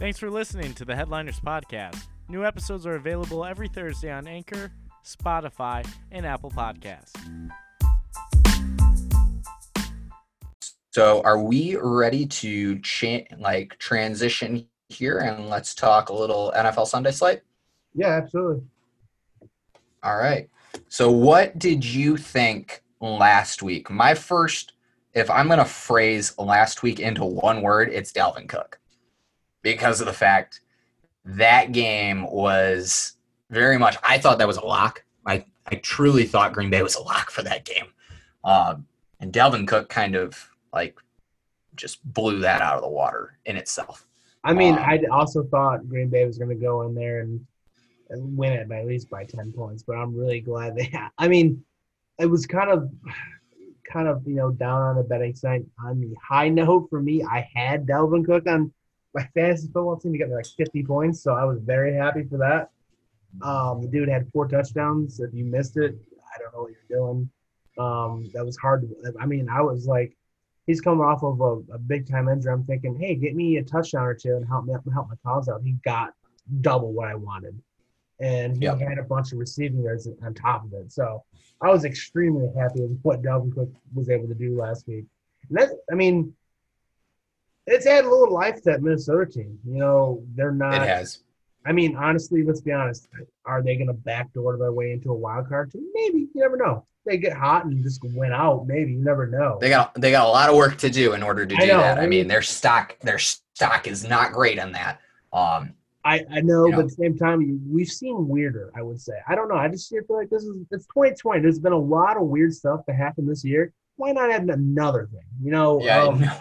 Thanks for listening to the Headliners Podcast. New episodes are available every Thursday on Anchor, Spotify, and Apple Podcasts. So, are we ready to cha- like transition here and let's talk a little NFL Sunday slate? Yeah, absolutely. All right. So, what did you think last week? My first, if I'm going to phrase last week into one word, it's Dalvin Cook because of the fact that game was very much, I thought that was a lock. I, I truly thought Green Bay was a lock for that game. Um, and Dalvin Cook kind of like just blew that out of the water in itself. I mean, Um, I also thought Green Bay was going to go in there and, and win it by at least by ten points, but I'm really glad they. Had, I mean, it was kind of, kind of you know down on the betting side. On the high note for me, I had Dalvin Cook on my fantasy football team to get me like 50 points, so I was very happy for that. Um, the dude had four touchdowns. If you missed it, I don't know what you're doing. Um, that was hard. To, I mean, I was like, he's coming off of a, a big time injury. I'm thinking, hey, get me a touchdown or two and help me help my cause out. He got double what I wanted, and he Yep. had a bunch of receiving yards on top of it. So I was extremely happy with what Dalvin Cook was able to do last week. And that, I mean, it's added a little life to that Minnesota team. You know, they're not. It has. I mean, honestly, let's be honest. Are they going to backdoor their way into a wild card team? Maybe. You never know. They get hot and just win out. Maybe you never know. They got they got a lot of work to do in order to do know, that. I I mean, their stock their stock is not great on that. Um, I, I know, You but know. at the same time, we've seen weirder. I would say. I don't know. I just feel like this is it's 2020. There's been a lot of weird stuff to happen this year. Why not add another thing? You know, yeah, um, no.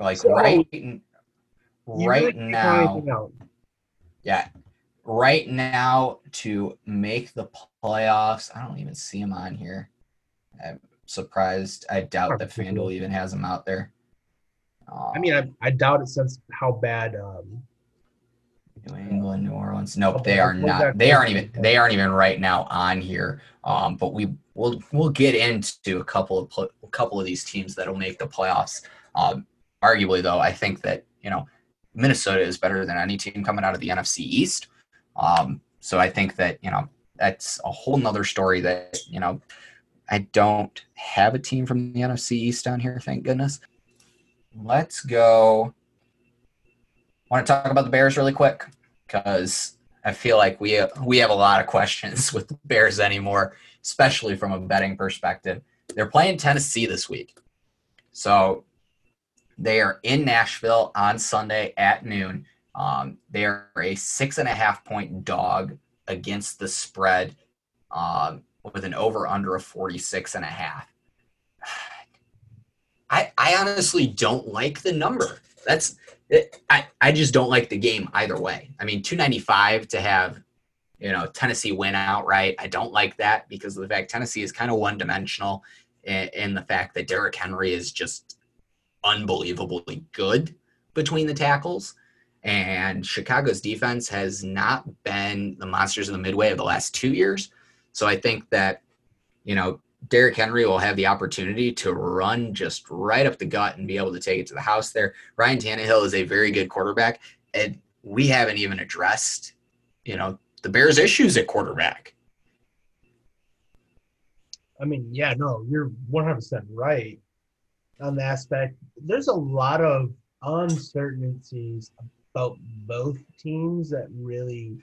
Like so, right right really now, yeah, right now to make the playoffs. I don't even see him on here. I'm surprised. I doubt that FanDuel even has him out there. I mean, I, I doubt it since how bad. Um, New England, New Orleans. Nope, Okay, they are not. They aren't even. They aren't even right now on here. Um, but we will we'll get into a couple of pl- a couple of these teams that'll make the playoffs. Um, arguably, though, I think that you know Minnesota is better than any team coming out of the NFC East. Um, so I think that you know that's a whole nother story. That you know I don't have a team from the NFC East down here. Thank goodness. Let's go. Want to talk about the Bears really quick because I feel like we we have a lot of questions with the Bears anymore, especially from a betting perspective. They're playing Tennessee this week, so they are in Nashville on Sunday at noon. Um, they are a six and a half point dog against the spread um, with an over under of 46 and a half. I, I honestly don't like the number. That's it, I, I just don't like the game either way. I mean, 295 to have, you know, Tennessee win outright. I don't like that because of the fact Tennessee is kind of one dimensional in, in the fact that Derrick Henry is just unbelievably good between the tackles. And Chicago's defense has not been the monsters of the midway of the last two years. So I think that, you know, Derrick Henry will have the opportunity to run just right up the gut and be able to take it to the house there. Ryan Tannehill is a very good quarterback, and we haven't even addressed, you know, the Bears' issues at quarterback. I mean, yeah, no, you're 100% right on the aspect. There's a lot of uncertainties about both teams that really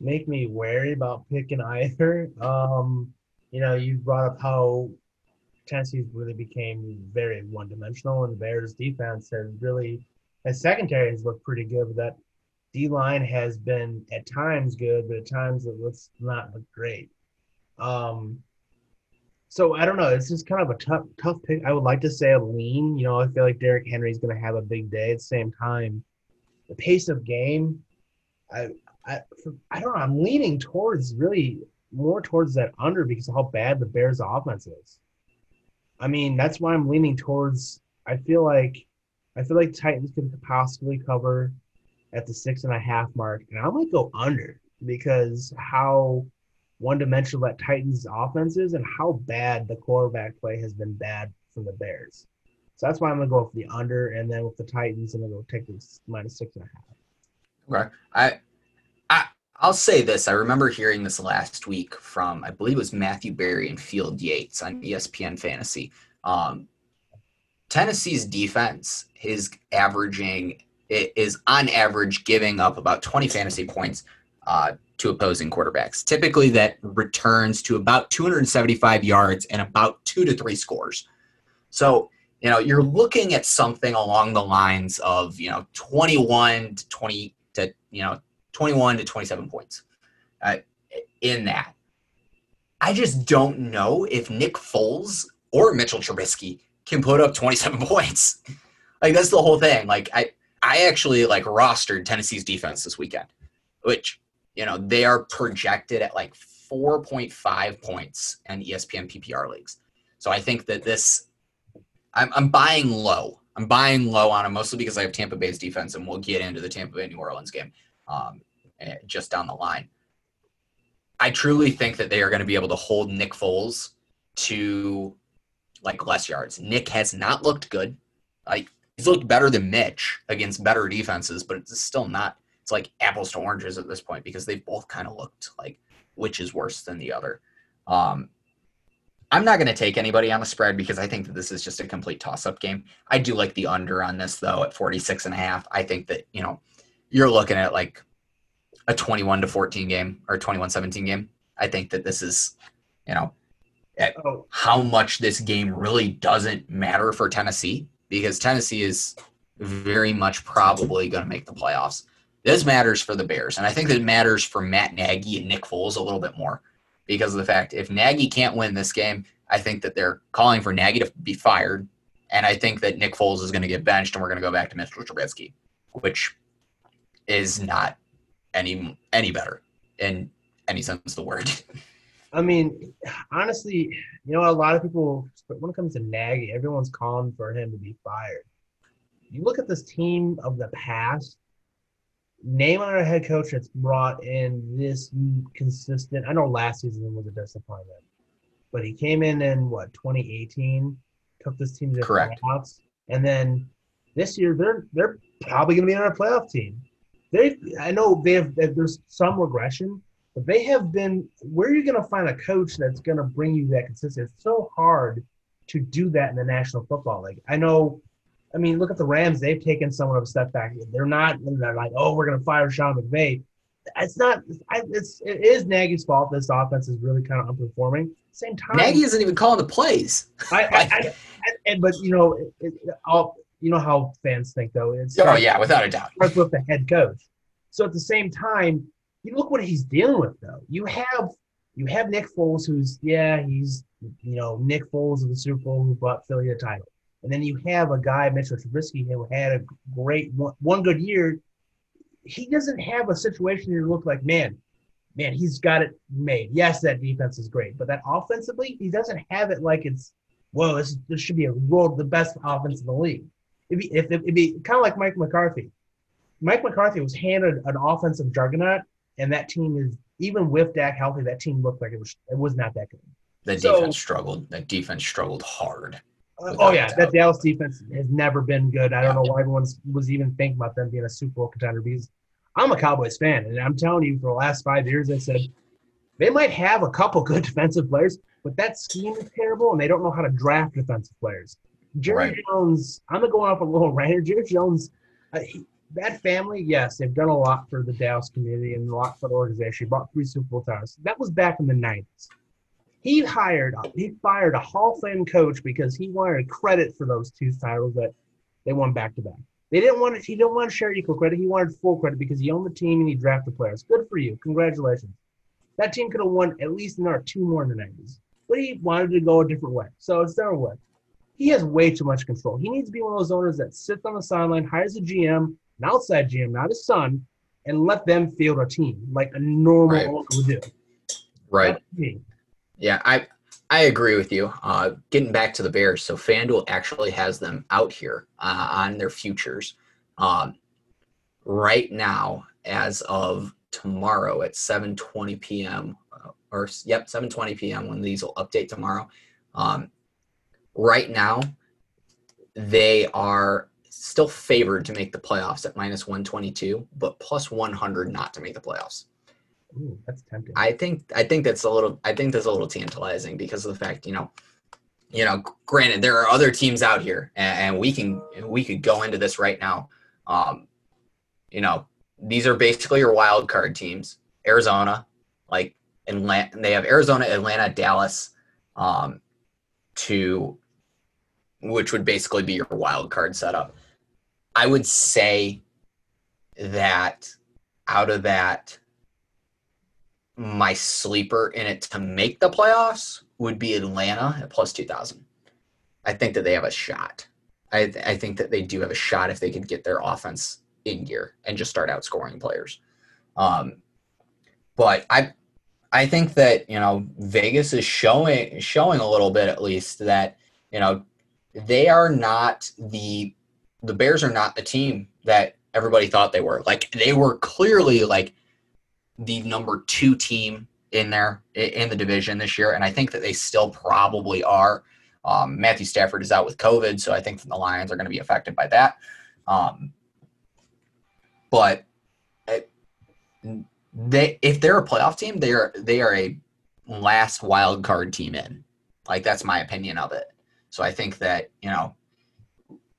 make me wary about picking either. Um, you know, you brought up how Tennessee really became very one dimensional, and the Bears' defense has really, as secondary has looked pretty good, but that D line has been at times good, but at times it looks not look great. Um, so I don't know. It's just kind of a tough, tough pick. I would like to say a lean. You know, I feel like Derrick Henry is going to have a big day. At the same time, the pace of game, I, I, I don't know. I'm leaning towards really more towards that under because of how bad the Bears' offense is. I mean, that's why I'm leaning towards. I feel like, I feel like Titans could possibly cover at the six and a half mark, and I might go under because how one-dimensional that Titans offense is and how bad the quarterback play has been bad from the Bears. So that's why I'm gonna go for the under, and then with the Titans, I'm gonna go take this minus six and a half. Okay. I, I, I'll say this. I remember hearing this last week from, I believe it was Matthew Berry and Field Yates on ESPN Fantasy. Um, Tennessee's defense is averaging it is on average giving up about 20 fantasy points uh, to opposing quarterbacks. Typically, that returns to about 275 yards and about two to three scores. So, you know, you're looking at something along the lines of, you know, 21 to 20 to, you know, 21 to 27 points uh, in that. I just don't know if Nick Foles or Mitchell Trubisky can put up 27 points. Like that's the whole thing. Like I I actually like rostered Tennessee's defense this weekend, which you know they are projected at like 4.5 points in ESPN PPR leagues. So I think that this I'm I'm buying low. I'm buying low on them mostly because I have Tampa Bay's defense, and we'll get into the Tampa Bay New Orleans game um, eh, just down the line. I truly think that they are going to be able to hold Nick Foles to like less yards. Nick has not looked good. Like he's looked better than Mitch against better defenses, but it's still not. It's like apples to oranges at this point because they've both kind of looked like which is worse than the other. Um, I'm not going to take anybody on the spread because I think that this is just a complete toss-up game. I do like the under on this though at 46 and a half. I think that, you know, you're looking at like a 21 to 14 game or 21-17 game. I think that this is, you know, oh. how much this game really doesn't matter for Tennessee because Tennessee is very much probably going to make the playoffs. This matters for the Bears, and I think that it matters for Matt Nagy and Nick Foles a little bit more because of the fact if Nagy can't win this game, I think that they're calling for Nagy to be fired, and I think that Nick Foles is going to get benched, and we're going to go back to Mitchell Trubisky, which is not any any better in any sense of the word. I mean, honestly, you know, a lot of people, when it comes to Nagy, everyone's calling for him to be fired. You look at this team of the past, name on a head coach that's brought in this consistent. I know last season was a disappointment, but he came in in what 2018, took this team to the Correct. playoffs, and then this year they're they're probably going to be on a playoff team. They, I know they have. There's some regression, but they have been. Where are you going to find a coach that's going to bring you that consistency? It's so hard to do that in the National Football League. I know. I mean, look at the Rams. They've taken somewhat of a step back. They're not. They're like, oh, we're going to fire Sean McVay. It's not. It's it is Nagy's fault. This offense is really kind of unperforming. Same time, Nagy isn't even calling the plays. I, I, I, I but you know, it, it, I'll, you know how fans think though. It's oh yeah, without a doubt. Starts with the head coach. So at the same time, you look what he's dealing with though. You have you have Nick Foles, who's yeah, he's you know Nick Foles of the Super Bowl who brought Philly a title, and then you have a guy Mitchell Trubisky who had a great one, one good year. He doesn't have a situation where you look like man, man, he's got it made. Yes, that defense is great, but that offensively, he doesn't have it like it's whoa, this this should be a world the best offense in the league. It'd be if it'd be kind of like Mike McCarthy. Mike McCarthy was handed an offensive juggernaut, and that team is even with Dak healthy, that team looked like it was it was not that good. The so, defense struggled. That defense struggled hard. Oh yeah, that Dallas defense has never been good. I don't know why everyone was even thinking about them being a Super Bowl contender because I'm a Cowboys fan, and I'm telling you, for the last five years, I said they might have a couple good defensive players, but that scheme is terrible, and they don't know how to draft defensive players. Jerry right. Jones, I'm gonna go off a little rant. Jerry Jones, uh, he, that family, yes, they've done a lot for the Dallas community and a lot for the organization. He brought three Super Bowl titles. That was back in the '90s. He hired, he fired a Hall of Fame coach because he wanted credit for those two titles that they won back to back. They didn't want to, he didn't want to share equal credit. He wanted full credit because he owned the team and he drafted players. Good for you. Congratulations. That team could have won at least another two more in the 90s. But he wanted to go a different way. So it's their way. He has way too much control. He needs to be one of those owners that sits on the sideline, hires a GM, an outside GM, not his son, and let them field a team like a normal right. owner would do. Right. Yeah, I I agree with you. Uh, getting back to the Bears, so FanDuel actually has them out here uh, on their futures. Um, right now, as of tomorrow at 7:20 p.m. Uh, or yep, 7:20 p.m. when these will update tomorrow. Um, right now, they are still favored to make the playoffs at minus 122, but plus 100 not to make the playoffs. Ooh, that's tempting. I think I think that's a little I think that's a little tantalizing because of the fact you know you know granted there are other teams out here and, and we can we could go into this right now. Um you know these are basically your wild card teams. Arizona like Atlanta they have Arizona Atlanta Dallas um to which would basically be your wild card setup. I would say that out of that my sleeper in it to make the playoffs would be Atlanta at plus 2000. I think that they have a shot. I, th- I think that they do have a shot if they could get their offense in gear and just start outscoring players. Um, but I I think that you know Vegas is showing showing a little bit at least that you know they are not the the Bears are not the team that everybody thought they were. Like they were clearly like the number two team in there in the division this year, and I think that they still probably are. Um, Matthew Stafford is out with COVID, so I think the Lions are going to be affected by that. Um, but it, they, if they're a playoff team, they are they are a last wild card team in. Like that's my opinion of it. So I think that you know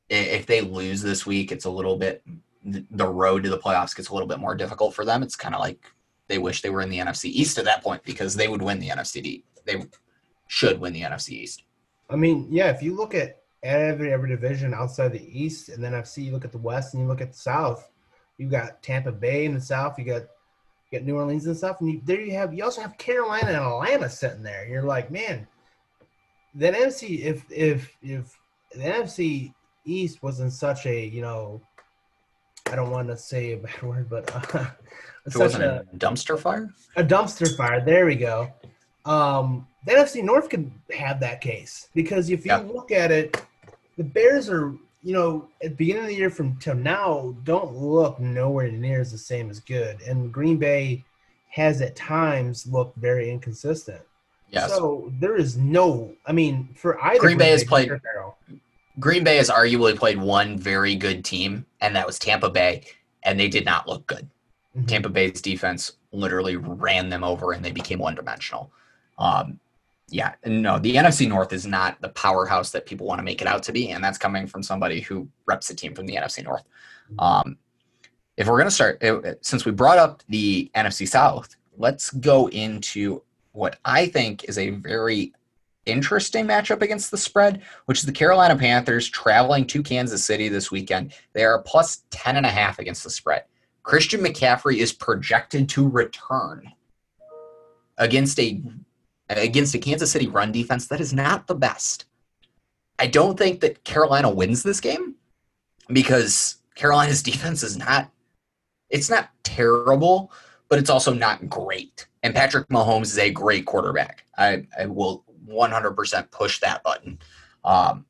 if they lose this week, it's a little bit the road to the playoffs gets a little bit more difficult for them. It's kind of like they wish they were in the NFC East at that point because they would win the NFC. They should win the NFC East. I mean, yeah, if you look at every every division outside the East and the NFC, you look at the West and you look at the South. You got Tampa Bay in the South. You got you got New Orleans and stuff, and you, there you have you also have Carolina and Atlanta sitting there. You're like, man, that NFC if if if the NFC East wasn't such a you know, I don't want to say a bad word, but uh, it wasn't a, a, dumpster fire. A dumpster fire. There we go. Um, the NFC North could have that case because if you look at it, the Bears are you know at the beginning of the year from till now don't look nowhere near as the same as good, and Green Bay has at times looked very inconsistent. Yes. So there is no, I mean, for either Green, Bay has played. Green Bay has arguably played one very good team, and that was Tampa Bay, and they did not look good. Mm-hmm. Tampa Bay's defense literally ran them over, and they became one dimensional. Um, yeah, no, the NFC North is not the powerhouse that people want to make it out to be, and that's coming from somebody who reps the team from the NFC North. Um, if we're going to start, since we brought up the NFC South, let's go into what I think is a very interesting matchup against the spread, which is the Carolina Panthers traveling to Kansas City this weekend. They are plus 10 and a half against the spread. Christian McCaffrey is projected to return against a against a Kansas City run defense that is not the best. I don't think that Carolina wins this game because Carolina's defense is not it's not terrible, but it's also not great. And Patrick Mahomes is a great quarterback. I, I will 100% push that button. Um,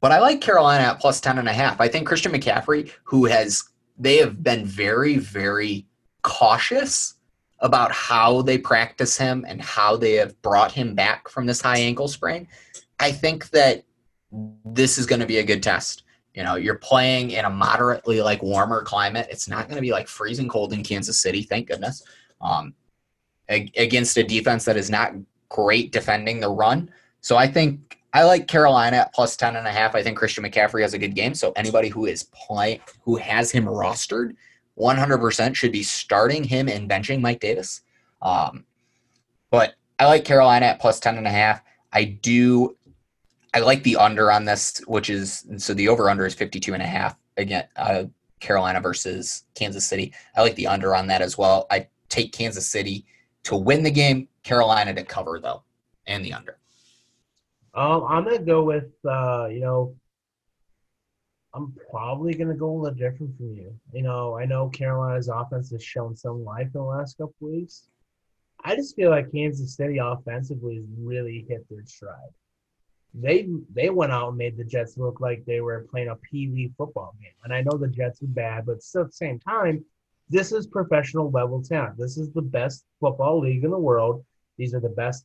but I like Carolina at plus 10 and a half. I think Christian McCaffrey, who has, they have been very, very cautious about how they practice him and how they have brought him back from this high ankle sprain. I think that this is going to be a good test. You know, you're playing in a moderately like warmer climate. It's not going to be like freezing cold in Kansas City, thank goodness. Um, against a defense that is not great defending the run. So I think I like Carolina at plus 10 and a half. I think Christian McCaffrey has a good game. So anybody who is play who has him rostered 100% should be starting him and benching Mike Davis. Um, but I like Carolina at plus 10 and a half. I do I like the under on this, which is so the over under is 52 and a half again uh, Carolina versus Kansas City. I like the under on that as well. I take Kansas City to win the game, Carolina to cover though, and the under. Um, I'm gonna go with uh, you know, I'm probably gonna go a little different from you. You know, I know Carolina's offense has shown some life in the last couple weeks. I just feel like Kansas City offensively has really hit their stride. They they went out and made the Jets look like they were playing a pee wee football game. And I know the Jets are bad, but still at the same time, this is professional level talent. This is the best football league in the world. These are the best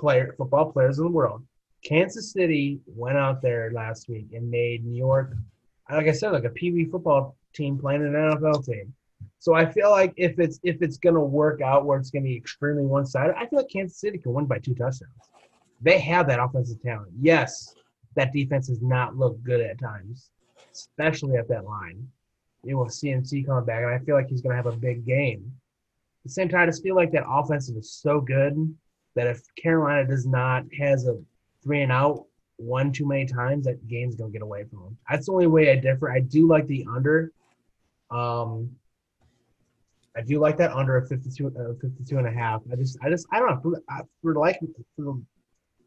player football players in the world. Kansas City went out there last week and made New York, like I said, like a Pee Wee football team playing an NFL team. So I feel like if it's if it's gonna work out where it's gonna be extremely one sided, I feel like Kansas City can win by two touchdowns. They have that offensive talent. Yes, that defense does not look good at times, especially at that line. You know, CMC coming back, and I feel like he's gonna have a big game. At the same time, I just feel like that offensive is so good that if Carolina does not has a three and out one too many times, that game's gonna get away from them. That's the only way I differ. I do like the under. Um, I do like that under a 52, uh, 52 and a half. I just, I just, I don't know. For, for like,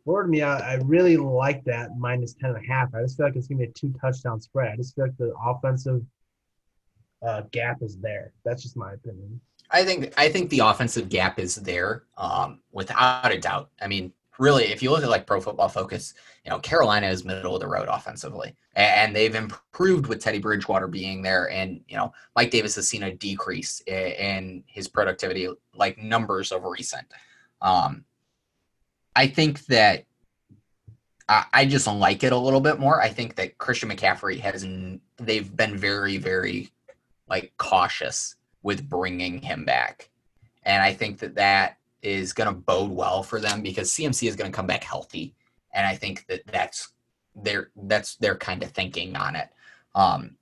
for me, I, I really like that minus 10 and a half. I just feel like it's going to be a two touchdown spread. I just feel like the offensive uh, gap is there. That's just my opinion. I think I think the offensive gap is there, um, without a doubt. I mean, really, if you look at like Pro Football Focus, you know Carolina is middle of the road offensively, and they've improved with Teddy Bridgewater being there, and you know Mike Davis has seen a decrease in his productivity, like numbers of recent. Um, I think that I, I just like it a little bit more. I think that Christian McCaffrey has they've been very very like cautious with bringing him back. And I think that that is going to bode well for them because CMC is going to come back healthy. And I think that that's their that's their kind of thinking on it. Um,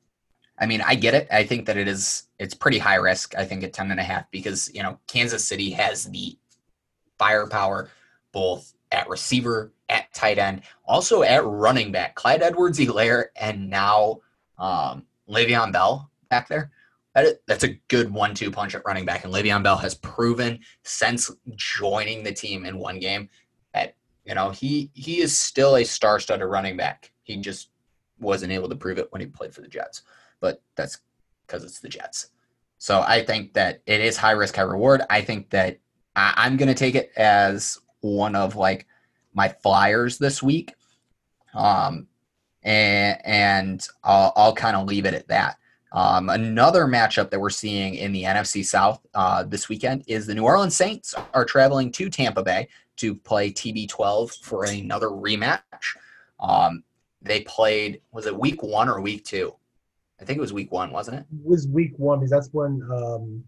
I mean, I get it. I think that it is it's pretty high risk. I think at 10 and a half because, you know, Kansas City has the firepower both at receiver, at tight end, also at running back. Clyde Edwards Helaire and now um Le'Veon Bell back there that, that's a good one-two punch at running back. And Le'Veon Bell has proven since joining the team in one game that you know he he is still a star-studded running back. He just wasn't able to prove it when he played for the Jets, but that's because it's the Jets. So I think that it is high risk, high reward. I think that I, am going to take it as one of like my flyers this week, um, and and I'll, I'll kind of leave it at that. Um, another matchup that we're seeing in the NFC South uh, this weekend is the New Orleans Saints are traveling to Tampa Bay to play TB12 for another rematch. Um, they played was it week one or week two? I think it was week one, wasn't it? It was week one because that's when um,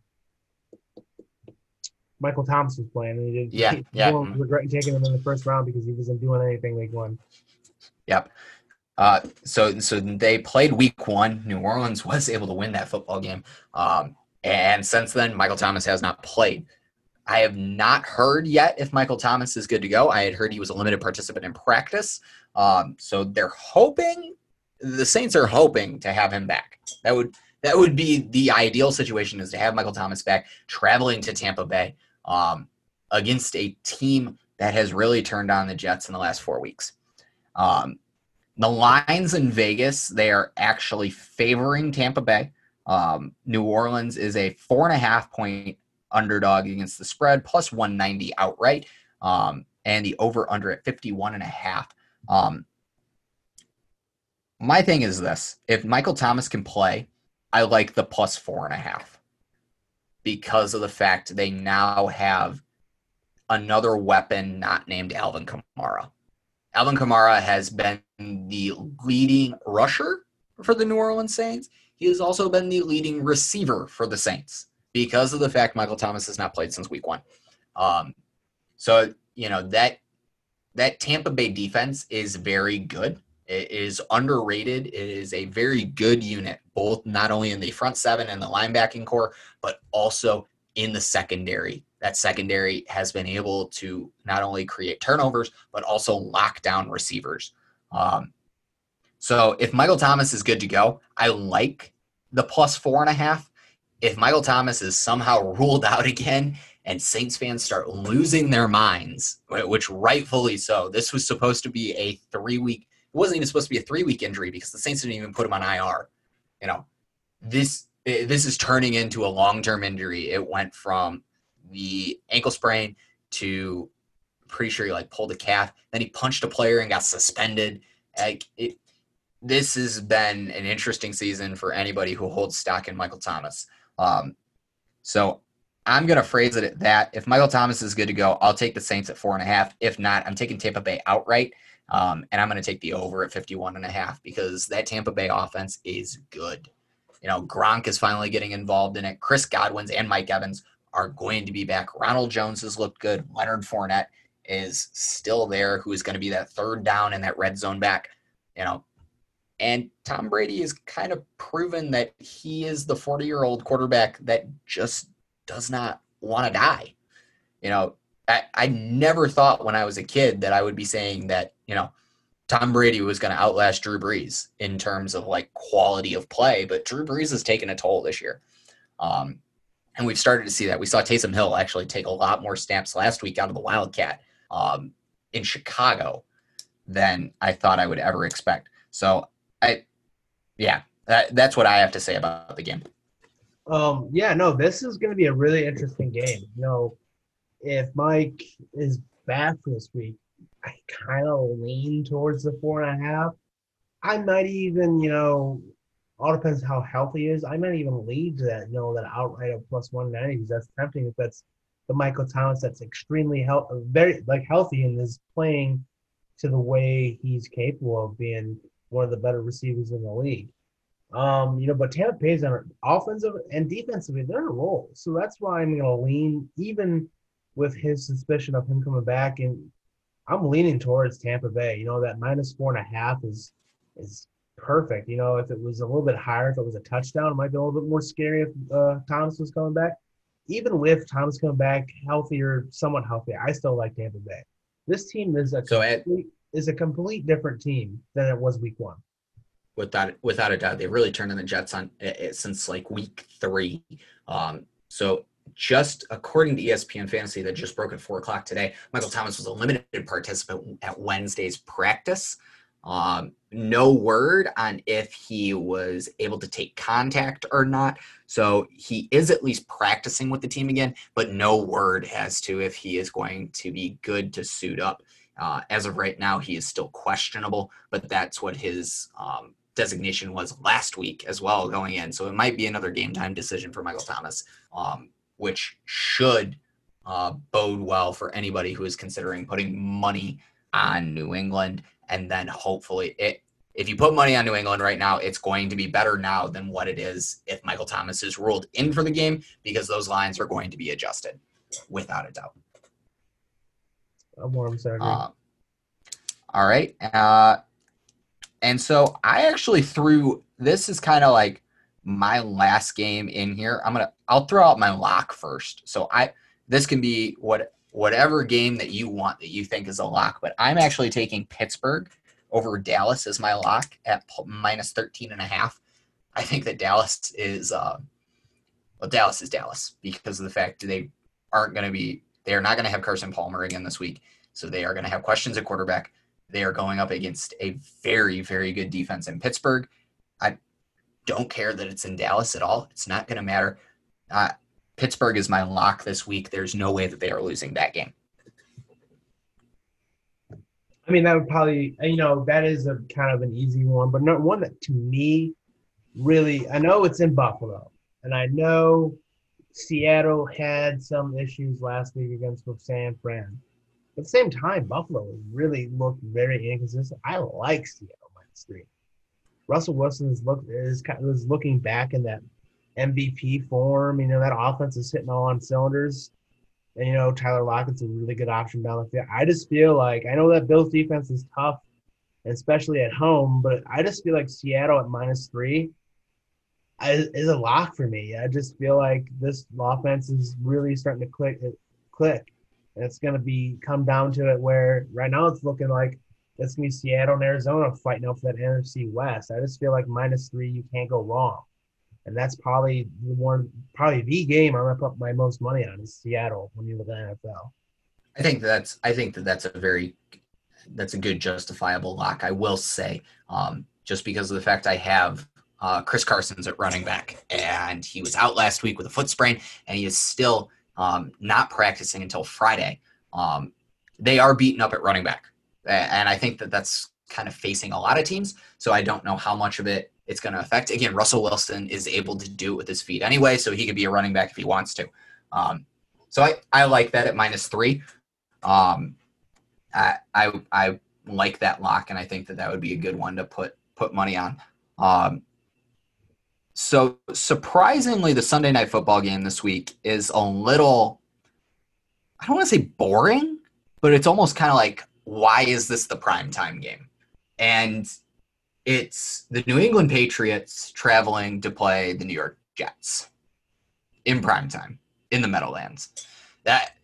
Michael Thomas was playing, and he did. Yeah, he, yeah. Regret taking him in the first round because he wasn't doing anything week one. Yep. Uh, so so they played week one. New Orleans was able to win that football game. Um, and since then, Michael Thomas has not played. I have not heard yet if Michael Thomas is good to go. I had heard he was a limited participant in practice. Um, so they're hoping the Saints are hoping to have him back. That would that would be the ideal situation is to have Michael Thomas back, traveling to Tampa Bay um, against a team that has really turned on the Jets in the last four weeks. Um, the lines in Vegas, they are actually favoring Tampa Bay. Um, New Orleans is a four and a half point underdog against the spread, plus 190 outright. Um, and the over under at 51 and a half. Um, my thing is this if Michael Thomas can play, I like the plus four and a half because of the fact they now have another weapon not named Alvin Kamara. Alvin Kamara has been the leading rusher for the New Orleans Saints. He has also been the leading receiver for the Saints because of the fact Michael Thomas has not played since week one. Um, so you know that that Tampa Bay defense is very good. It is underrated. It is a very good unit, both not only in the front seven and the linebacking core, but also in the secondary that secondary has been able to not only create turnovers, but also lock down receivers. Um, so if Michael Thomas is good to go, I like the plus four and a half. If Michael Thomas is somehow ruled out again and Saints fans start losing their minds, which rightfully so, this was supposed to be a three week, it wasn't even supposed to be a three week injury because the Saints didn't even put him on IR. You know, this this is turning into a long term injury. It went from the ankle sprain to pretty sure he like pulled a calf. Then he punched a player and got suspended. Like it, this has been an interesting season for anybody who holds stock in Michael Thomas. Um, so I'm gonna phrase it at that. If Michael Thomas is good to go, I'll take the Saints at four and a half. If not, I'm taking Tampa Bay outright. Um, and I'm going to take the over at 51 and a half because that Tampa Bay offense is good. You know, Gronk is finally getting involved in it. Chris Godwin's and Mike Evans are going to be back. Ronald Jones has looked good. Leonard Fournette is still there, who is going to be that third down and that red zone back. You know, and Tom Brady has kind of proven that he is the 40 year old quarterback that just does not want to die. You know, I, I never thought when I was a kid that I would be saying that, you know, Tom Brady was going to outlast Drew Brees in terms of like quality of play, but Drew Brees has taken a toll this year. Um, and we've started to see that. We saw Taysom Hill actually take a lot more snaps last week out of the Wildcat um, in Chicago than I thought I would ever expect. So I, yeah, that, that's what I have to say about the game. Um, yeah, no, this is going to be a really interesting game. You know, if Mike is back this week, I kind of lean towards the four and a half. I might even, you know, all depends how healthy he is. I might even lead to that, you know, that outright of plus one ninety because that's tempting. If that's the Michael Thomas that's extremely health, very like healthy and is playing to the way he's capable of being one of the better receivers in the league. Um, you know, but Tampa Bay's on offensive and defensively, they're a roll. So that's why I'm gonna lean, even with his suspicion of him coming back, and I'm leaning towards Tampa Bay. You know, that minus four and a half is is perfect. You know, if it was a little bit higher, if it was a touchdown, it might be a little bit more scary if uh, Thomas was coming back. Even with Thomas coming back healthier, somewhat healthy, I still like Tampa Bay. This team is a so complete, at, is a complete different team than it was week one. Without without a doubt, they've really turned on the Jets on it, since like week three. Um, so just according to ESPN Fantasy that just broke at four o'clock today, Michael Thomas was a limited participant at Wednesday's practice. Um, no word on if he was able to take contact or not. So he is at least practicing with the team again, but no word as to if he is going to be good to suit up. Uh, as of right now, he is still questionable, but that's what his um, designation was last week as well going in. So it might be another game time decision for Michael Thomas, um, which should uh, bode well for anybody who is considering putting money on New England and then hopefully it if you put money on New England right now, it's going to be better now than what it is if Michael Thomas is ruled in for the game because those lines are going to be adjusted without a doubt. I'm sorry. Uh, all right. Uh, and so I actually threw this is kind of like my last game in here. I'm gonna I'll throw out my lock first. So I this can be what whatever game that you want that you think is a lock. But I'm actually taking Pittsburgh over Dallas as my lock at minus 13 and a half. I think that Dallas is, uh, well, Dallas is Dallas because of the fact they aren't going to be, they are not going to have Carson Palmer again this week. So they are going to have questions at quarterback. They are going up against a very, very good defense in Pittsburgh. I don't care that it's in Dallas at all. It's not going to matter. Uh, Pittsburgh is my lock this week. There's no way that they are losing that game. I mean, that would probably, you know, that is a kind of an easy one, but not one that to me really, I know it's in Buffalo, and I know Seattle had some issues last week against San Fran. At the same time, Buffalo really looked very inconsistent. I like Seattle minus three. Russell Wilson is look is kind of is looking back in that MVP form. You know, that offense is hitting all on cylinders. And, you know, Tyler Lockett's a really good option down the field. I just feel like, I know that Bills defense is tough, especially at home, but I just feel like Seattle at minus three is a lock for me. I just feel like this offense is really starting to click. click. And it's going to be come down to it where right now it's looking like it's going to be Seattle and Arizona fighting out for that NFC West. I just feel like minus three, you can't go wrong and that's probably the one, probably the game I'm gonna put my most money on is Seattle when you look at NFL. I think that's I think that that's a very that's a good justifiable lock. I will say, um, just because of the fact I have uh, Chris Carson's at running back, and he was out last week with a foot sprain, and he is still um, not practicing until Friday. Um, they are beaten up at running back, and I think that that's kind of facing a lot of teams. So I don't know how much of it it's going to affect. Again, Russell Wilson is able to do it with his feet anyway, so he could be a running back if he wants to. Um, so I, I like that at minus three. Um, I, I, I like that lock, and I think that that would be a good one to put put money on. Um, so surprisingly, the Sunday night football game this week is a little. I don't want to say boring, but it's almost kind of like, why is this the prime time game? And it's the New England Patriots traveling to play the New York Jets in prime time in the Meadowlands. That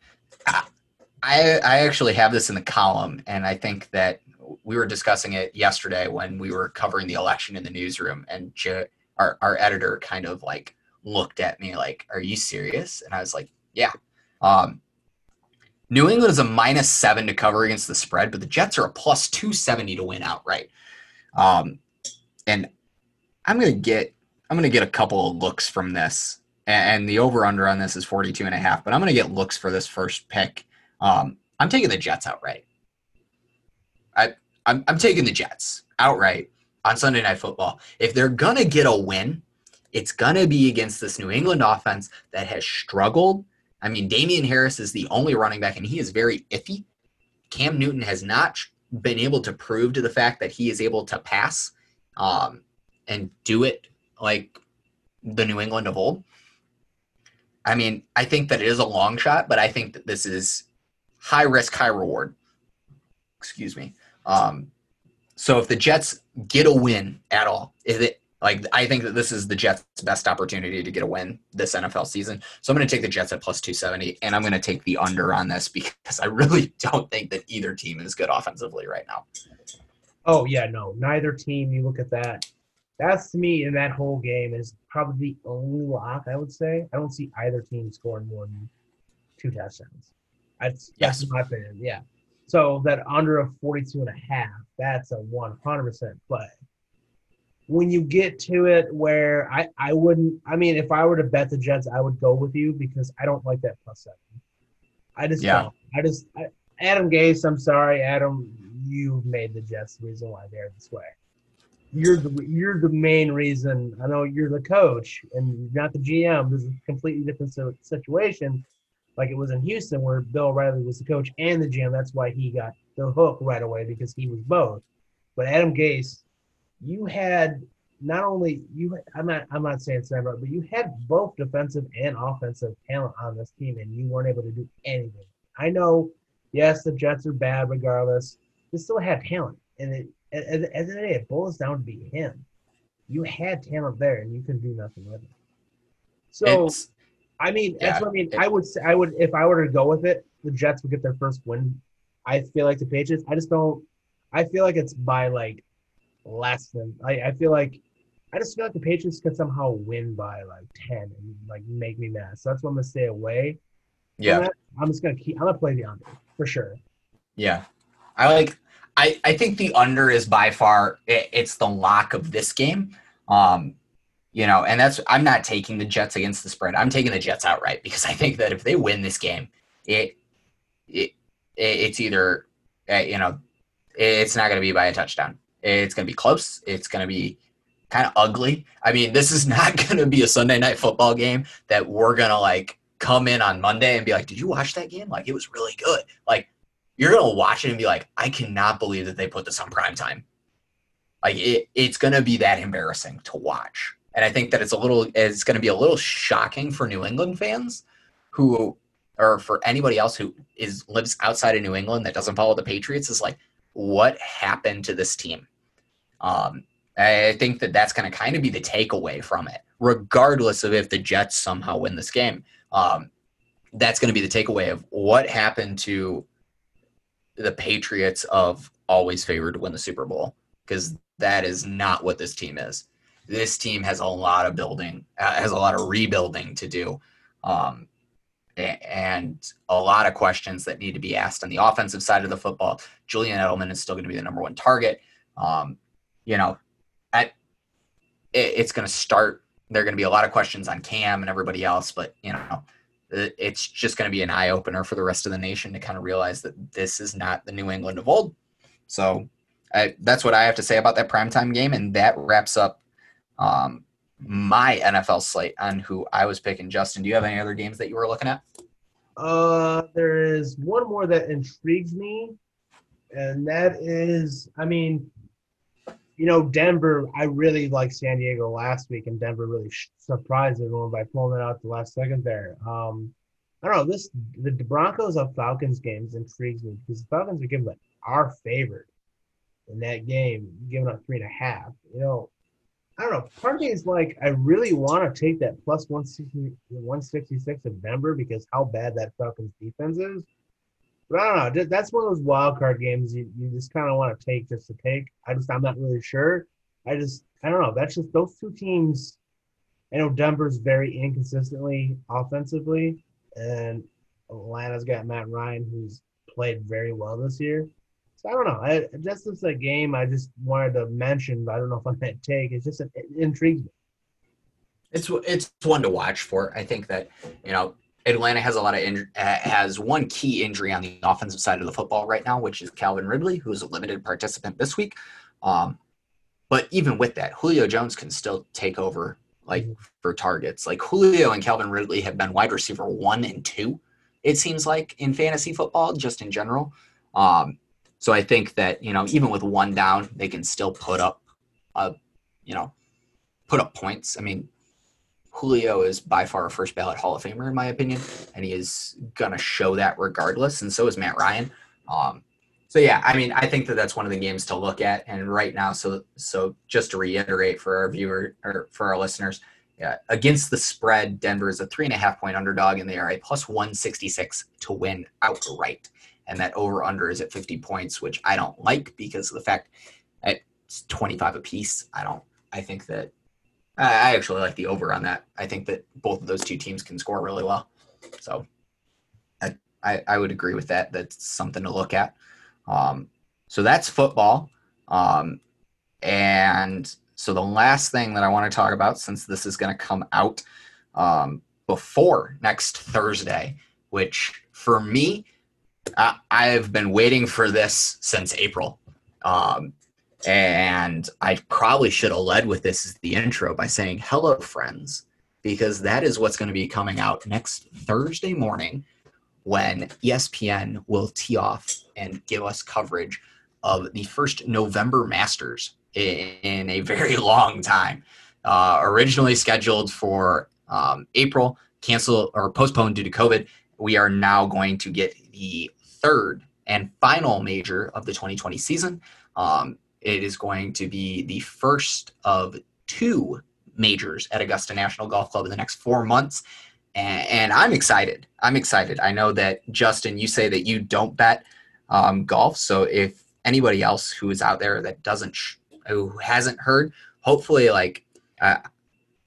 I I actually have this in the column, and I think that we were discussing it yesterday when we were covering the election in the newsroom, and our our editor kind of like looked at me like, "Are you serious?" And I was like, "Yeah." Um, New England is a minus seven to cover against the spread, but the Jets are a plus two seventy to win outright. Um, and I'm gonna get I'm gonna get a couple of looks from this, and the over under on this is 42 and a half. But I'm gonna get looks for this first pick. Um, I'm taking the Jets outright. I I'm, I'm taking the Jets outright on Sunday Night Football. If they're gonna get a win, it's gonna be against this New England offense that has struggled. I mean, Damien Harris is the only running back, and he is very iffy. Cam Newton has not been able to prove to the fact that he is able to pass um, and do it like the New England of old. I mean, I think that it is a long shot, but I think that this is high risk, high reward. Excuse me. Um, so if the Jets get a win at all, if it like I think that this is the Jets' best opportunity to get a win this NFL season. So I'm going to take the Jets at plus 270, and I'm going to take the under on this because I really don't think that either team is good offensively right now. Oh yeah, no, neither team. You look at that. That's to me in that whole game is probably the only lock I would say. I don't see either team scoring more than two touchdowns. That's yes. that's my opinion. Yeah. So that under a 42 and a half, that's a 100% play when you get to it where I, I wouldn't I mean if I were to bet the Jets I would go with you because I don't like that plus seven. I just yeah. don't. I just I, Adam Gase, I'm sorry, Adam, you've made the Jets the reason why they're this way. You're the you're the main reason. I know you're the coach and not the GM. This is a completely different situation, like it was in Houston where Bill Riley was the coach and the GM. That's why he got the hook right away because he was both. But Adam Gase you had not only you I'm not I'm not saying Sam, but you had both defensive and offensive talent on this team, and you weren't able to do anything. I know, yes, the Jets are bad regardless. They still have talent, and it, at, at the end of the day, it boils down to be him. You had talent there, and you can do nothing with it. So, it's, I mean, yeah, that's what I mean. I would say I would if I were to go with it, the Jets would get their first win. I feel like the Patriots. I just don't. I feel like it's by like less than. I, I feel like I just feel like the Patriots could somehow win by like ten and like make me mad. So that's why I'm gonna stay away. Yeah, I'm just gonna keep. I'm gonna play the under for sure. Yeah, I like. I I think the under is by far it, it's the lock of this game. Um, you know, and that's I'm not taking the Jets against the spread. I'm taking the Jets outright because I think that if they win this game, it it, it it's either uh, you know it's not going to be by a touchdown. It's going to be close. It's going to be kind of ugly. I mean, this is not going to be a Sunday night football game that we're going to like come in on Monday and be like, "Did you watch that game? Like it was really good." Like you're going to watch it and be like, "I cannot believe that they put this on prime time." Like it, it's going to be that embarrassing to watch. And I think that it's a little it's going to be a little shocking for New England fans who or for anybody else who is lives outside of New England that doesn't follow the Patriots is like what happened to this team um, I think that that's going to kind of be the takeaway from it, regardless of if the Jets somehow win this game. Um, that's going to be the takeaway of what happened to the Patriots of always favored to win the Super Bowl, because that is not what this team is. This team has a lot of building, uh, has a lot of rebuilding to do, um, and a lot of questions that need to be asked on the offensive side of the football. Julian Edelman is still going to be the number one target. Um, you know, at it, it's going to start. There are going to be a lot of questions on Cam and everybody else, but you know, it's just going to be an eye opener for the rest of the nation to kind of realize that this is not the New England of old. So I, that's what I have to say about that primetime game, and that wraps up um, my NFL slate on who I was picking. Justin, do you have any other games that you were looking at? Uh, there is one more that intrigues me and that is, I mean, you know, Denver. I really liked San Diego last week, and Denver really surprised everyone by pulling it out the last second there. Um, I don't know. This the Broncos of Falcons games intrigues me because the Falcons are given like our favorite in that game, giving up three and a half. You know, I don't know. Part of me is like, I really want to take that plus 160, 166 of Denver because how bad that Falcons defense is. But I don't know. That's one of those wild card games you, you just kind of want to take just to take. I just, I'm not really sure. I just, I don't know. That's just those two teams. I know Denver's very inconsistently offensively, and Atlanta's got Matt Ryan, who's played very well this year. So I don't know. I, just is a game I just wanted to mention, but I don't know if I'm to take. It's just it intrigues me. It's it's one to watch for. I think that you know Atlanta has a lot of injury, has one key injury on the offensive side of the football right now, which is Calvin Ridley, who's a limited participant this week. Um, but even with that, Julio Jones can still take over like for targets. Like Julio and Calvin Ridley have been wide receiver one and two. It seems like in fantasy football, just in general. Um, so I think that you know even with one down, they can still put up, a, you know, put up points. I mean, Julio is by far a first ballot Hall of Famer in my opinion, and he is gonna show that regardless. And so is Matt Ryan. Um, so yeah, I mean, I think that that's one of the games to look at. And right now, so so just to reiterate for our viewer or for our listeners, yeah, against the spread, Denver is a three and a half point underdog, and they are a plus one sixty six to win outright. And that over under is at fifty points, which I don't like because of the fact it's twenty five apiece. I don't. I think that I actually like the over on that. I think that both of those two teams can score really well. So I, I, I would agree with that. That's something to look at. Um, so that's football. Um, and so the last thing that I want to talk about, since this is going to come out um, before next Thursday, which for me, I, I've been waiting for this since April. Um, and I probably should have led with this as the intro by saying, hello, friends, because that is what's going to be coming out next Thursday morning when ESPN will tee off and give us coverage of the first November Masters in a very long time. Uh, originally scheduled for um, April, canceled or postponed due to COVID. We are now going to get the third and final major of the 2020 season. Um, it is going to be the first of two majors at Augusta National Golf Club in the next four months. And, I'm excited. I'm excited. I know that, Justin, you say that you don't bet um, golf. So if anybody else who is out there that doesn't, sh- who hasn't heard, hopefully, like, uh,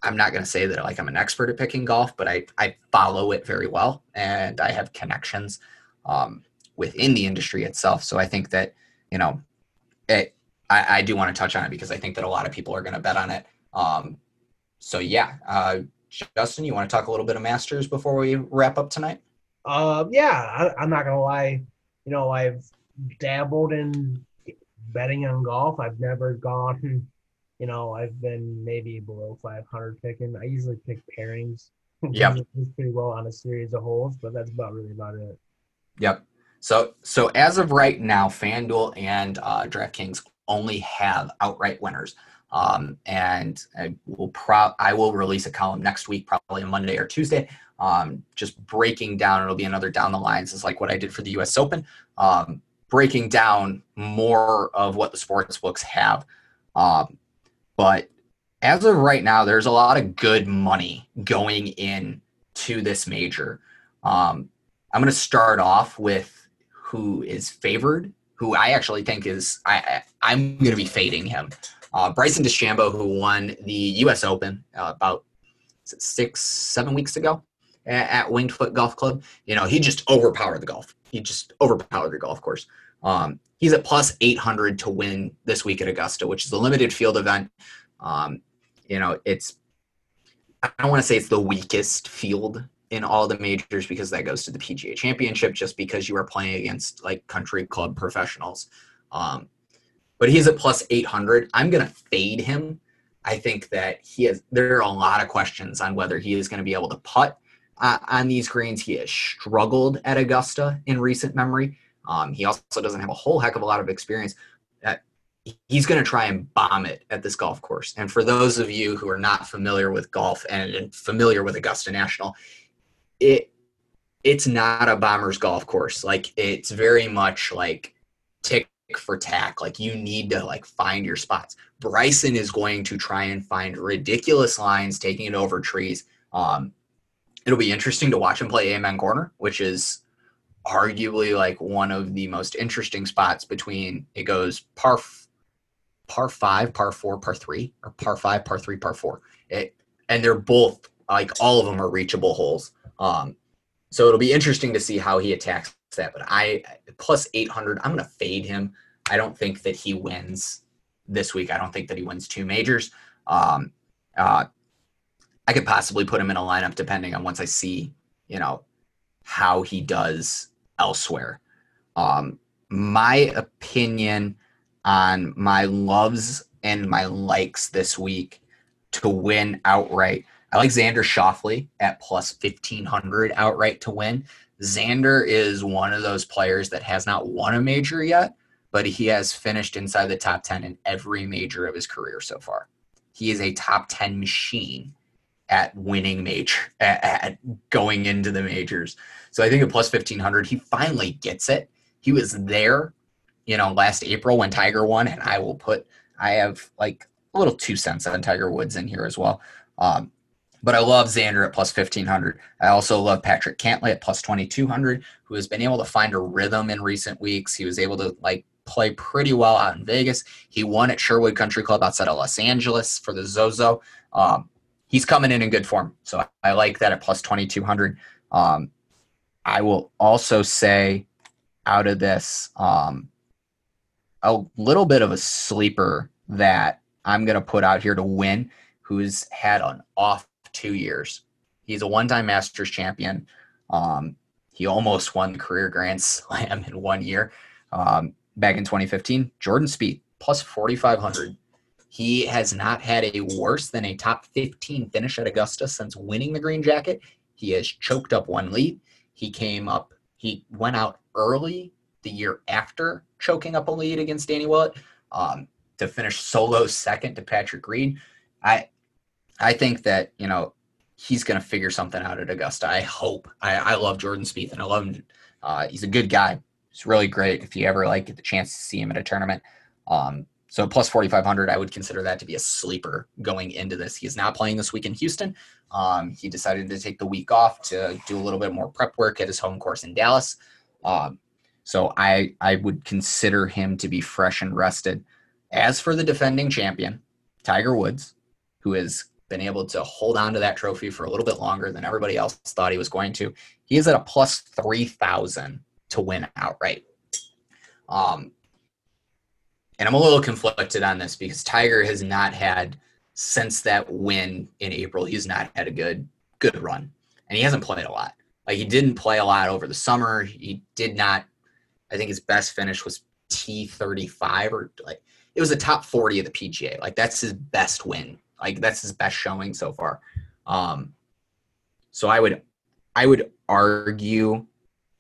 I'm not going to say that like I'm an expert at picking golf, but I, I follow it very well and I have connections um, within the industry itself. So I think that, you know, it, I, I do want to touch on it because I think that a lot of people are going to bet on it. Um, so yeah, uh, Justin, you want to talk a little bit of Masters before we wrap up tonight? Uh, yeah, I, am not gonna lie. You know, I've dabbled in betting on golf. I've never gone. You know, I've been maybe below 500 picking. I usually pick pairings. Yeah, pretty well on a series of holes, but that's about really about it. Yep. So, so as of right now, FanDuel and uh, DraftKings only have outright winners. Um, and I will pro- I will release a column next week, probably on Monday or Tuesday, um, just breaking down. It'll be another down the lines, is like what I did for the U.S. Open, um, breaking down more of what the sports books have. Um, but as of right now, there's a lot of good money going in to this major. Um, I'm going to start off with who is favored who I actually think is I, I am going to be fading him. Uh, Bryson DeChambeau, who won the U.S. Open uh, about six seven weeks ago at, at Winged Foot Golf Club. You know, he just overpowered the golf. He just overpowered the golf course. Um, he's at plus 800 to win this week at Augusta, which is a limited field event. Um, you know, it's I don't want to say it's the weakest field in all the majors because that goes to the PGA Championship just because you are playing against like country club professionals. Um, but he's at plus 800. I'm going to fade him. I think that he has, there are a lot of questions on whether he is going to be able to putt uh, on these greens. He has struggled at Augusta in recent memory. Um, he also doesn't have a whole heck of a lot of experience. Uh, he's going to try and bomb it at this golf course. And for those of you who are not familiar with golf and, and familiar with Augusta National, it it's not a bomber's golf course. Like it's very much like tick for tack. Like you need to like find your spots. Bryson is going to try and find ridiculous lines, taking it over trees. Um, it'll be interesting to watch him play Amen Corner, which is arguably like one of the most interesting spots between it goes par par five, par four, par three, or par five, par three, par four. It, and they're both like all of them are reachable holes. Um, so it'll be interesting to see how he attacks that. But I plus 800, I'm going to fade him. I don't think that he wins this week. I don't think that he wins two majors. Um, uh, I could possibly put him in a lineup depending on once I see, you know, how he does elsewhere. Um, my opinion on my loves and my likes this week to win outright. I Schauffele at plus 1500 outright to win. Xander is one of those players that has not won a major yet, but he has finished inside the top 10 in every major of his career so far. He is a top 10 machine at winning major, at, going into the majors. So I think at plus 1500, he finally gets it. He was there you know, last April when Tiger won, and I will put I have like a little two cents on Tiger Woods in here as well. Um, but I love Xander at plus 1500. I also love Patrick Cantlay at plus 2200, who has been able to find a rhythm in recent weeks. He was able to like play pretty well out in Vegas. He won at Sherwood Country Club outside of Los Angeles for the Zozo. Um, he's coming in in good form. So I like that at plus 2200. Um, I will also say out of this, um, a little bit of a sleeper that I'm going to put out here to win, who's had an off two years. He's a one time Masters champion. Um, he almost won career Grand Slam in one year um, back in 2015. Jordan Spieth, plus 4,500. He has not had a worse than a top 15 finish at Augusta since winning the green jacket. He has choked up one lead. He came up, he went out early the year after choking up a lead against Danny Willett um, to finish solo second to Patrick Reed. I I think that you know he's going to figure something out at Augusta. I hope. I, I love Jordan Spieth and I love him. Uh, he's a good guy. He's really great. If you ever like get the chance to see him at a tournament, um, so plus 4,500, I would consider that to be a sleeper going into this. He is not playing this week in Houston. Um, he decided to take the week off to do a little bit more prep work at his home course in Dallas. Um, so I I would consider him to be fresh and rested. As for the defending champion, Tiger Woods, who has been able to hold on to that trophy for a little bit longer than everybody else thought he was going to, he is at a plus 3,000 to win outright. Um, and I'm a little conflicted on this because Tiger has not had since that win in April, he's not had a good good run. And he hasn't played a lot. Like he didn't play a lot over the summer. He did not I think his best finish was T35 or like it was a top 40 of the PGA. Like that's his best win. Like that's his best showing so far. Um, so I would I would argue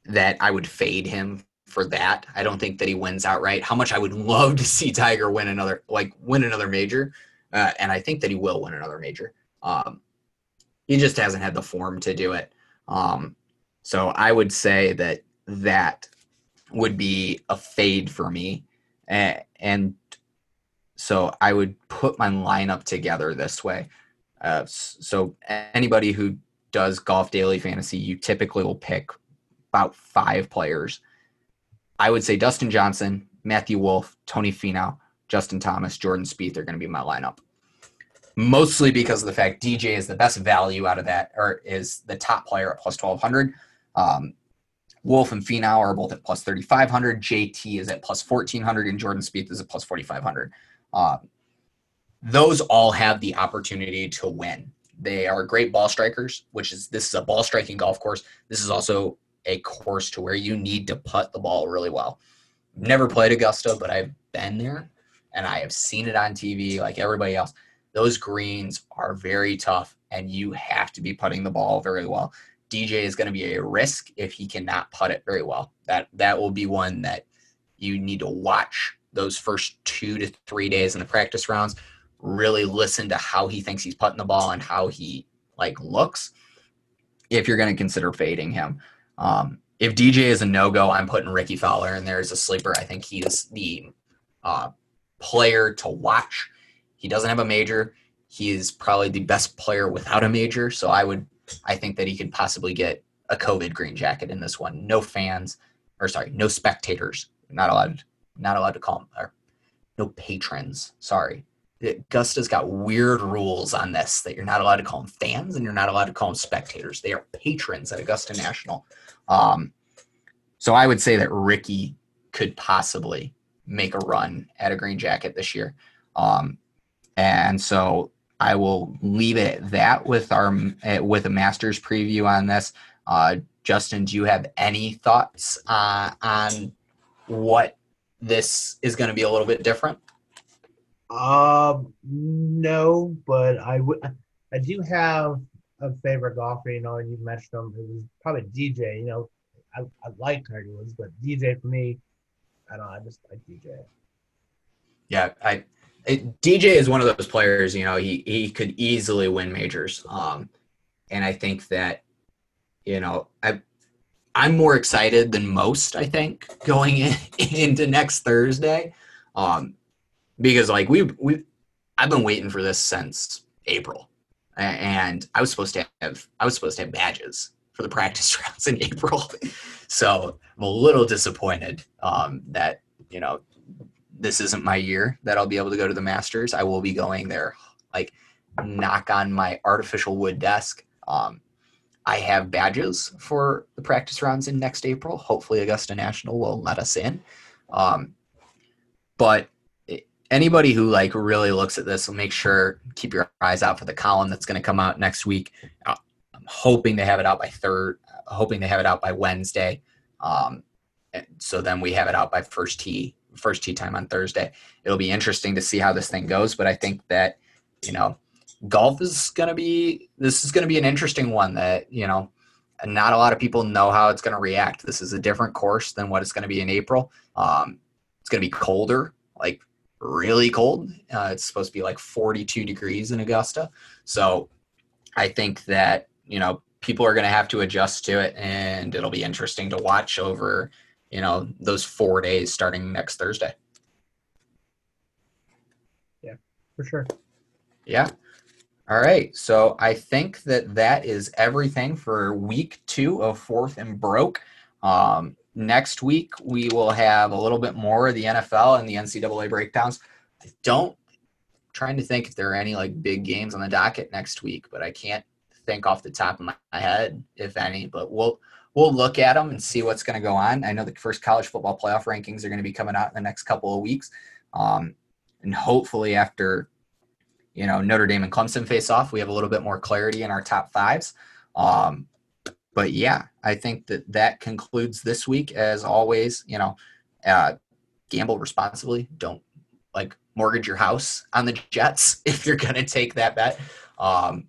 that I would fade him for that. I don't think that he wins outright. How much I would love to see Tiger win another like win another major, uh, and I think that he will win another major. Um, he just hasn't had the form to do it. Um, so I would say that that would be a fade for me. And, and so I would put my lineup together this way. Uh, so anybody who does golf daily fantasy, you typically will pick about five players. I would say Dustin Johnson, Matthew Wolff, Tony Finau, Justin Thomas, Jordan Spieth are going to be my lineup. Mostly because of the fact DJ is the best value out of that, or is the top player at plus 1200. Um, Wolff and Finau are both at plus 3,500. JT is at plus 1,400, and Jordan Spieth is at plus 4,500. Um, those all have the opportunity to win. They are great ball strikers, which is this is a ball striking golf course. This is also a course to where you need to putt the ball really well. Never played Augusta, but I've been there and I have seen it on TV like everybody else. Those greens are very tough and you have to be putting the ball very well. DJ is going to be a risk if he cannot putt it very well. That that will be one that you need to watch those first two to three days in the practice rounds. Really listen to how he thinks he's putting the ball and how he like looks. If you're going to consider fading him, um, if DJ is a no go, I'm putting Rickie Fowler in there as a sleeper. I think he's the uh, player to watch. He doesn't have a major. He is probably the best player without a major. So I would, I think that he could possibly get a COVID green jacket in this one. No fans, or sorry, no spectators. Not allowed, not allowed to call them, or no patrons. Sorry. Augusta's got weird rules on this that you're not allowed to call them fans and you're not allowed to call them spectators. They are patrons at Augusta National. Um, so I would say that Rickie could possibly make a run at a green jacket this year. Um, and so I will leave it at that with our eh, with a Masters preview on this. Uh, Justin, do you have any thoughts uh, on what this is going to be a little bit different? Um, no, but I would. I do have a favorite golfer. You know, and you mentioned him. It was probably DJ. You know, I, I like Tiger Woods, but DJ for me, I don't. know, I just like DJ. Yeah, I it, DJ is one of those players. You know, he he could easily win majors. Um, and I think that, you know, I I'm more excited than most. I think going in, into next Thursday, um, because like we we I've been waiting for this since April, and I was supposed to have I was supposed to have badges for the practice rounds in April, so I'm a little disappointed um, that you know this isn't my year that I'll be able to go to the Masters. I will be going there, like knock on my artificial wood desk. Um, I have badges for the practice rounds in next April. Hopefully, Augusta National will let us in. Um, but anybody who like really looks at this will make sure keep your eyes out for the column that's going to come out next week. Uh, I'm hoping to have it out by third, hoping to have it out by Wednesday. Um, so then we have it out by first tee first tee time on Thursday. It'll be interesting to see how this thing goes, but I think that you know golf is going to be this is going to be an interesting one that you know not a lot of people know how it's going to react. This is a different course than what it's going to be in April. Um, it's going to be colder, like really cold. Uh, it's supposed to be like 42 degrees in Augusta. So I think that, you know, people are going to have to adjust to it and it'll be interesting to watch over you know those four days starting next Thursday. Yeah, for sure. Yeah. All right. So I think that that is everything for week two of Fourth and Broke. Um, next week we will have a little bit more of the NFL and the NCAA breakdowns. I don't trying to think if there are any like big games on the docket next week, but I can't think off the top of my head if any. But we'll we'll look at them and see what's going to go on. I know the first college football playoff rankings are going to be coming out in the next couple of weeks, um, and hopefully after you know Notre Dame and Clemson face off, we have a little bit more clarity in our top fives. Um, but yeah, I think that that concludes this week. As always, you know, uh, gamble responsibly. Don't like mortgage your house on the Jets if you're to take that bet. Um,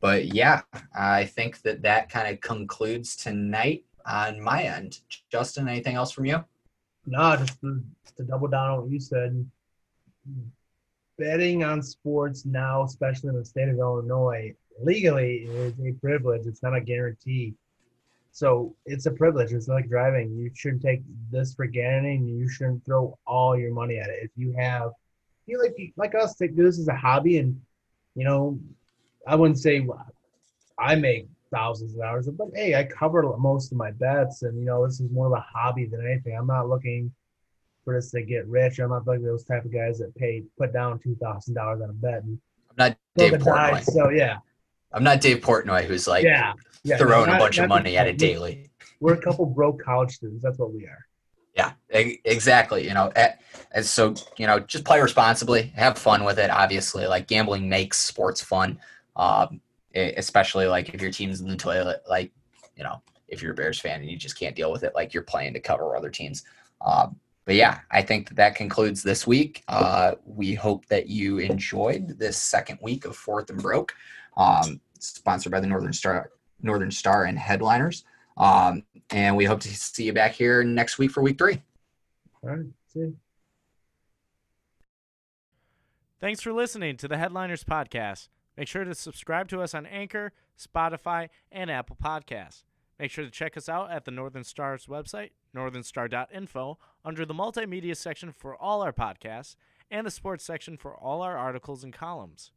but yeah, I think that that kind of concludes tonight on my end. Justin, anything else from you? No, just to, just to double down on what you said. Betting on sports now, especially in the state of Illinois, legally is a privilege. It's not a guarantee. So it's a privilege. It's like driving. You shouldn't take this for granted, and you shouldn't throw all your money at it. If you have, you like like us, take this as a hobby, and you know, I wouldn't say I make thousands of dollars, but hey, I cover most of my bets, and you know this is more of a hobby than anything. I'm not looking for this to get rich. I'm not like those type of guys that pay put down two thousand dollars on a bet. And I'm not Dave Portnoy. so yeah, I'm not Dave Portnoy who's like yeah, yeah throwing not, a bunch of money at it daily. We're a couple broke college students. That's what we are. Yeah, exactly. You know, and so you know, just play responsibly, have fun with it. Obviously, like gambling makes sports fun. Um, especially like if your team's in the toilet, like you know, if you're a Bears fan and you just can't deal with it, like you're playing to cover other teams. Um, but yeah, I think that, that concludes this week. Uh, we hope that you enjoyed this second week of Fourth and Broke, um, sponsored by the Northern Star Northern Star and headliners. Um, and we hope to see you back here next week for week three. All right. See. Thanks for listening to the Headliners Podcast. Make sure to subscribe to us on Anchor, Spotify, and Apple Podcasts. Make sure to check us out at the Northern Star's website, northernstar.info, under the multimedia section for all our podcasts and the sports section for all our articles and columns.